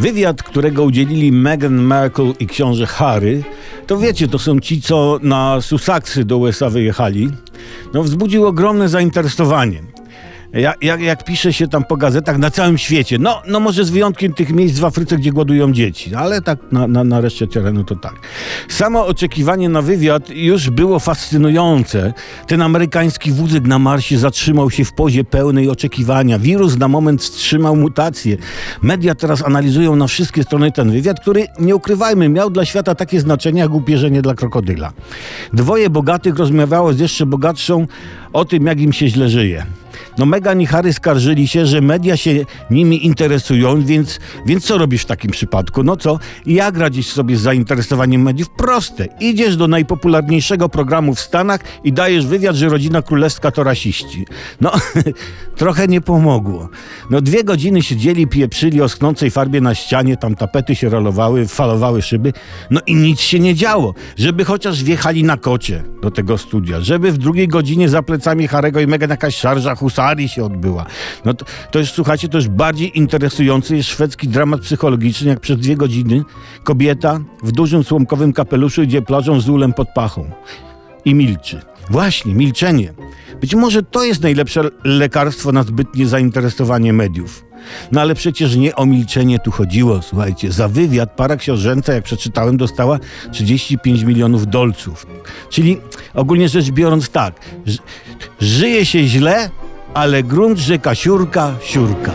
Wywiad, którego udzielili Meghan Markle i książę Harry, to wiecie, to są ci, co na Susseksy do USA wyjechali, no wzbudził ogromne zainteresowanie. Jak, jak, jak pisze się tam po gazetach na całym świecie, no, no może z wyjątkiem tych miejsc w Afryce, gdzie głodują dzieci, ale tak na, na, na reszcie terenu to tak. Samo oczekiwanie na wywiad już było fascynujące. Ten amerykański wózek na Marsie zatrzymał się w pozie pełnej oczekiwania. Wirus na moment wstrzymał mutację. Media teraz analizują na wszystkie strony ten wywiad, który, nie ukrywajmy, miał dla świata takie znaczenie jak upierzenie dla krokodyla. Dwoje bogatych rozmawiało z jeszcze bogatszą o tym, jak im się źle żyje. No Meghan i Harry skarżyli się, że media się nimi interesują, więc, więc co robisz w takim przypadku? No co? Jak radzisz sobie z zainteresowaniem mediów? Proste. Idziesz do najpopularniejszego programu w Stanach i dajesz wywiad, że rodzina królewska to rasiści. No, trochę nie pomogło. No dwie godziny siedzieli, pieprzyli o schnącej farbie na ścianie, tam tapety się rolowały, falowały szyby, no i nic się nie działo. Żeby chociaż wjechali na kocie do tego studia, żeby w drugiej godzinie za plecami Harego i Meghan jakaś szarża husarii się odbyła. No to, to już, słuchajcie, to już bardziej interesujący jest szwedzki dramat psychologiczny, jak przez dwie godziny kobieta w dużym słomkowym kapeluszu idzie plażą z ulem pod pachą i milczy. Właśnie, milczenie. Być może to jest najlepsze lekarstwo na zbytnie zainteresowanie mediów. No ale przecież nie o milczenie tu chodziło, słuchajcie. Za wywiad para książęca, jak przeczytałem, dostała 35 milionów dolców. Czyli ogólnie rzecz biorąc tak, żyje się źle, ale grunt rzeka siurka, siurka.